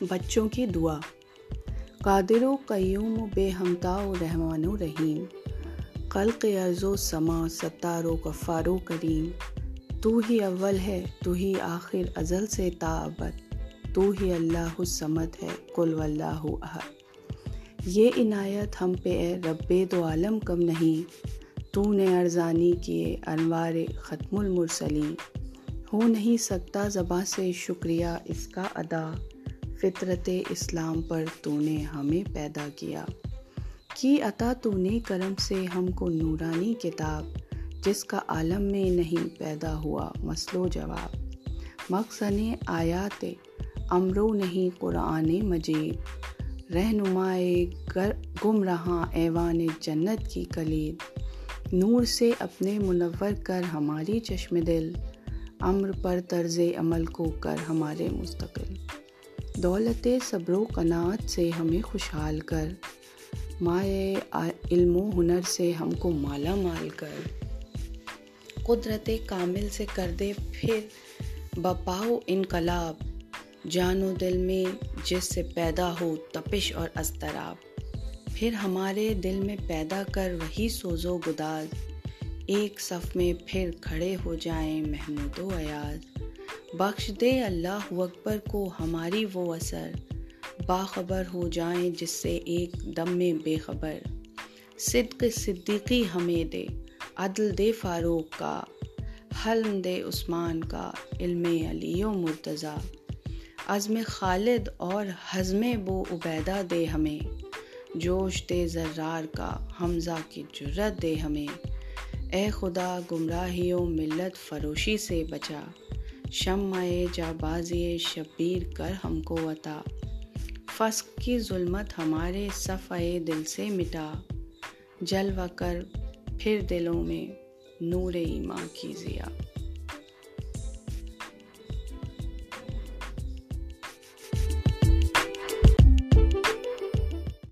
بچوں کی دعا۔ قادر و قیوم و بے ہمتا و رحمان و رحیم۔ قلق عرض و سما، ستار و غفار و کریم۔ تو ہی اول ہے، تو ہی آخر، ازل سے تا ابد تو ہی اللہ السمد ہے کل واللہ احد۔ یہ عنایت ہم پہ اے رب دو عالم کم نہیں۔ تو نے ارزانی کیے انوار ختم المرسلین۔ ہو نہیں سکتا زباں سے شکریہ اس کا ادا۔ فطرت اسلام پر تو نے ہمیں پیدا کیا۔ کی عطا تو نے کرم سے ہم کو نورانی کتاب، جس کا عالم میں نہیں پیدا ہوا، مسل و جواب۔ مقصد آیات امرو نہیں قرآن مجید۔ رہنمائے گم رہا ایوان جنت کی کلید۔ نور سے اپنے منور کر ہماری چشم دل۔ امر پر طرز عمل کو کر ہمارے مستقل۔ دولت صبر و قناعت سے ہمیں خوشحال کر۔ مائع علم و ہنر سے ہم کو مالا مال کر۔ قدرت کامل سے کر دے پھر بپاؤ انقلاب۔ جان و دل میں جس سے پیدا ہو تپش اور اضطراب۔ پھر ہمارے دل میں پیدا کر وہی سوز و گداز۔ ایک صف میں پھر کھڑے ہو جائیں محمود و ایاز۔ بخش دے اللہ اکبر کو ہماری وہ اثر، باخبر ہو جائیں جس سے ایک دم میں بے خبر۔ صدق صدیقی ہمیں دے، عدل دے فاروق کا، حلم دے عثمان کا، علم علی و مرتضیٰ۔ عزم خالد اور حزم بو عبیدہ دے ہمیں۔ جوش دے ذرار کا، حمزہ کی جرت دے ہمیں۔ اے خدا گمراہی و ملت فروشی سے بچا۔ شمع جا بازی شبیر کر ہم کو عطا فسق کی ظلمت ہمارے صفائے دل سے مٹا۔ جلوہ کر پھر دلوں میں نور ایماں کی ضیا